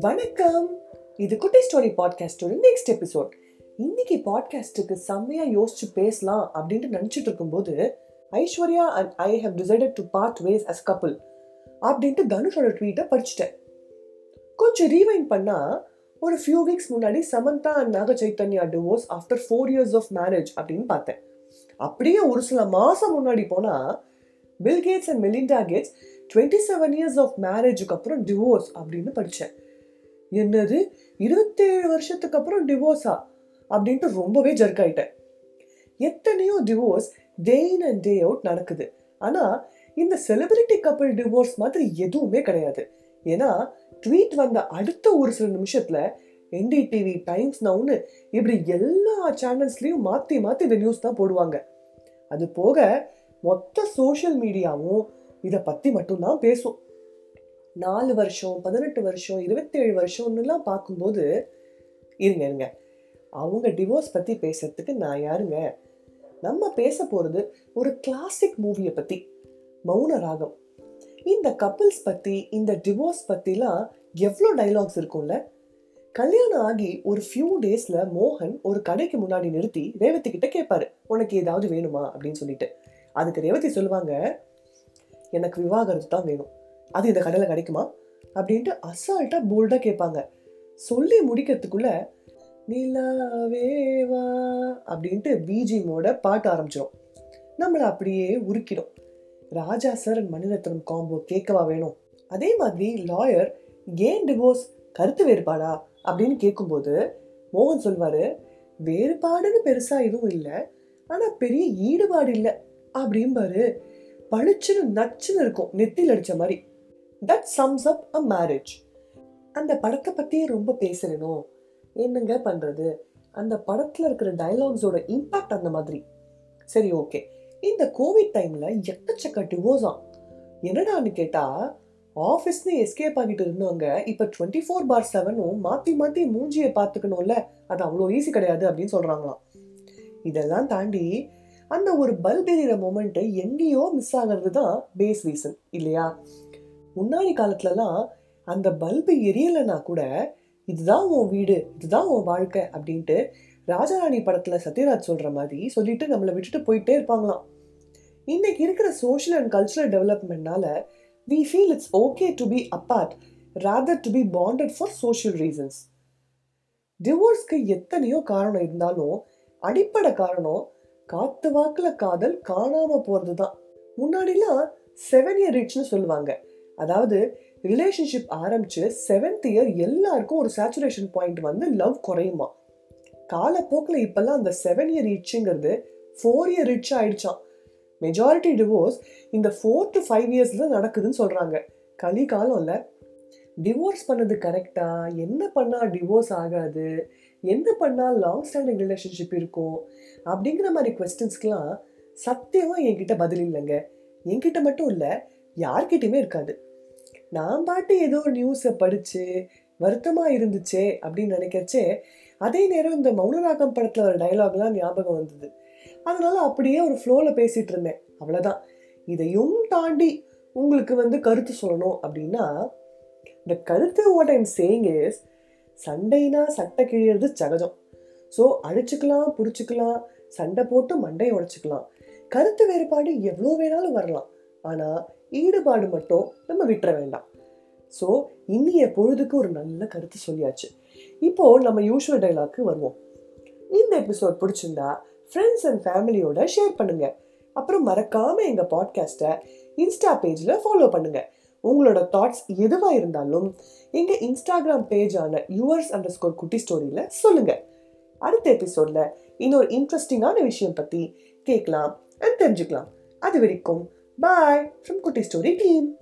வணக்கம். இது குட்டி ஸ்டோரி பாட்காஸ்டோட நெக்ஸ்ட் எபிசோட் இன்னைக்கு பாட்காஸ்ட்டுக்கு செம்மையா யோசிச்சு பேசலாம் அப்படின்ட்டு நினைச்சிட்டு இருக்கும்போது Aishwarya and I have decided to part ways as couple அப்படின்ட்டு தனுஷோட ட்வீட்டை படிச்சுட்டேன். கொஞ்சம் ரீவைண்ட் பண்ணா ஒரு ஃபியூ வீக்ஸ் முன்னாடி Samantha and Naga Chaitanya divorce after four years of marriage அப்படின்னு பார்த்தேன். அப்படியே ஒரு சில மாதம் முன்னாடி போனால் Bill Gates and Melinda Gates twenty seven years of மேரேஜுக்கு அப்புறம் டிவோர்ஸ் அப்படின்னு படித்தேன் என்னது? இருபத்தேழு வருஷத்துக்கு அப்புறம் டிவோர்ஸா அப்படின்ட்டு ரொம்பவே ஜர்க் ஆயிட்டேன். எத்தனையோ divorce day in and day out நடக்குது. ஆனால் இந்த செலிபிரிட்டி கப்பல் டிவோர்ஸ் மாதிரி எதுவுமே கிடையாது. ஏன்னா ட்வீட் வந்த அடுத்த ஒரு சில நிமிஷத்தில் என்டிடிவி டைம்ஸ் நவுன்னு இப்படி எல்லா சேனல்ஸ்லேயும் மாற்றி மாற்றி இந்த நியூஸ் தான் போடுவாங்க. அது போக மொத்த சோஷியல் மீடியாவும் இதை பற்றி மட்டும்தான் பேசும். நாலு வருஷம் பதினெட்டு வருஷம் இருபத்தேழு வருஷம்னுலாம் பார்க்கும்போது இருங்க இருங்க. அவங்க டிவோர்ஸ் பற்றி பேசுறதுக்கு நான் யாருங்க? நம்ம பேச போகிறது ஒரு கிளாசிக் மூவியை பற்றி மௌன ராகம். இந்த கப்பிள்ஸ் பற்றி இந்த டிவோர்ஸ் பற்றிலாம் எவ்வளோ டைலாக்ஸ் இருக்கும்ல? கல்யாணம் ஆகி ஒரு ஃபியூ டேஸில் மோகன் ஒரு கடைக்கு முன்னாடி நிறுத்தி ரேவதி கிட்ட கேட்பாரு உனக்கு ஏதாவது வேணுமா? அப்படின்னு சொல்லிட்டு. அதுக்கு ரேவதி சொல்லுவாங்க எனக்கு விவாகரத்து தான் வேணும். அது இந்த கடையில் கிடைக்குமா? அப்படின்ட்டு அசால்ட்டாக போல்டாக கேட்பாங்க. சொல்லி முடிக்கிறதுக்குள்ள நிலாவேவா அப்படின்ட்டு பிஜிமோட பாட்டு ஆரம்பிச்சிடும் நம்மளை அப்படியே உருக்கிடும். Raja sir and Maniratnam combo கேட்கவா வேணும்? அதே மாதிரி லாயர் ஏன் டிவோர்ஸ் கருத்து வேறுபாடா? அப்படின்னு கேட்கும்போது மோகன் சொல்வார் வேறுபாடுன்னு பெருசாக எதுவும் இல்லை. ஆனால் பெரிய ஈடுபாடு இல்லை. அப்படிம்பாரு. பளிச்சுன்னு நச்சுன்னு இருக்கும் நெத்தியில் அடிச்ச மாதிரி. That sums up a marriage அந்த படத்தை பற்றியே ரொம்ப பேசணும். என்னங்க பண்ணுறது அந்த படத்தில் இருக்கிற டயலாக்ஸோட இம்பாக்ட் அந்த மாதிரி. சரி ஓகே இந்த கோவிட் டைமில் எக்கச்சக்க டிவோர்ஸா என்னடான்னு கேட்டால் ஆஃபீஸ்னு எஸ்கேப் ஆகிட்டு இருந்தவங்க இப்போ டுவெண்ட்டி ஃபோர் பார் செவனும் மாற்றி மாற்றி மூஞ்சியை பார்த்துக்கணும்ல. அது அவ்வளோ ஈஸி கிடையாது அப்படின்னு சொல்கிறாங்களாம் இதெல்லாம் தாண்டி அந்த ஒரு பல்ப் எரியிற மொமெண்ட் எங்கேயோ மிஸ் ஆகிறது தான் பேஸ் ரீசன் இல்லையா? முன்னாடி காலத்துலலாம் அந்த பல்பு எரியலைன்னா கூட இதுதான் உன் வீடு இதுதான் உன் வாழ்க்கை அப்படின்ட்டு ராஜாராணி படத்தில் சத்யராஜ் சொல்கிற மாதிரி சொல்லிட்டு நம்மளை விட்டுட்டு போயிட்டே இருப்பாங்களாம். இன்னைக்கு இருக்கிற social and cultural டெவலப்மெண்ட்னால we feel it's okay to be apart rather to be bonded for social reasons டிவோர்ஸ்க்கு எத்தனையோ காரணம் இருந்தாலும் அடிப்படை காரணம் காத்து வாக்குல காதல் காணாம போறது தான் முன்னாடிலாம் செவன் இயர் ரீச்னு சொல்லுவாங்க. அதாவது ரிலேஷன்ஷிப் ஆரம்பிச்சு செவன்த் இயர் எல்லாருக்கும் ஒரு சேச்சுரேஷன் பாயிண்ட் வந்து லவ் குறையுமா? காலப்போக்கில் இப்பெல்லாம் அந்த செவன் இயர் ரீச்சுங்கிறது ஃபோர் இயர் ரீச் ஆயிடுச்சான் மெஜாரிட்டி டிவோர்ஸ் இந்த ஃபோர் டு ஃபைவ் இயர்ஸ்ல நடக்குதுன்னு சொல்றாங்க. களி காலம் இல்லை டிவோர்ஸ் பண்ணது கரெக்டா என்ன பண்ணா டிவோர்ஸ் ஆகாது? என்ன பண்ணால் லாங் ஸ்டாண்டிங் ரிலேஷன்ஷிப் இருக்கும்? அப்படிங்கிற மாதிரி கொஸ்டின்ஸ்க்கெலாம் சத்தியமாக என்கிட்ட பதில் இல்லைங்க. என்கிட்ட மட்டும் இல்லை யார்கிட்டையுமே இருக்காது. நான் பாட்டு ஏதோ நியூஸை படித்து வருத்தமாக இருந்துச்சே அப்படின்னு நினைக்கிறச்சே அதே நேரம் இந்த மௌனராகம் படத்தில் ஒரு டைலாக்லாம் ஞாபகம் வந்தது. அதனால அப்படியே ஒரு ஃப்ளோவில் பேசிகிட்டு இருந்தேன். அவ்வளோதான் இதையும் தாண்டி உங்களுக்கு வந்து கருத்து சொல்லணும் அப்படின்னா இந்த கருத்து வாட் ஐம் சேயிங் இஸ் சண்டைனா சட்டை கிழியறது சகஜம். ஸோ அழிச்சுக்கலாம் பிடிச்சிக்கலாம் சண்டை போட்டு மண்டையை உடச்சிக்கலாம். கருத்து வேறுபாடு எவ்வளோ வேணாலும் வரலாம். ஆனால் ஈடுபாடு மட்டும் நம்ம விட்டுற வேண்டாம். ஸோ இன்னிய பொழுதுக்கு ஒரு நல்ல கருத்து சொல்லியாச்சு. இப்போ நம்ம யூஸ்வல் டைலாக்கு வருவோம். இந்த எபிசோட் பிடிச்சிருந்தா ஃப்ரெண்ட்ஸ் அண்ட் ஃபேமிலியோட ஷேர் பண்ணுங்கள் அப்புறம் மறக்காமல் எங்கள் பாட்காஸ்ட்டை இன்ஸ்டா பேஜில் ஃபாலோ பண்ணுங்கள் உங்களோட தாட்ஸ் எதுவாக இருந்தாலும் எங்கள் இன்ஸ்டாகிராம் பேஜான யுவர்ஸ் அண்டர் ஸ்கோர் குட்டி ஸ்டோரியில் சொல்லுங்கள் அடுத்த எபிசோடில் இன்னொரு இன்ட்ரெஸ்டிங்கான விஷயம் பற்றி கேட்கலாம் அண்ட் தெரிஞ்சுக்கலாம். அது வரைக்கும் bye from Kutty story team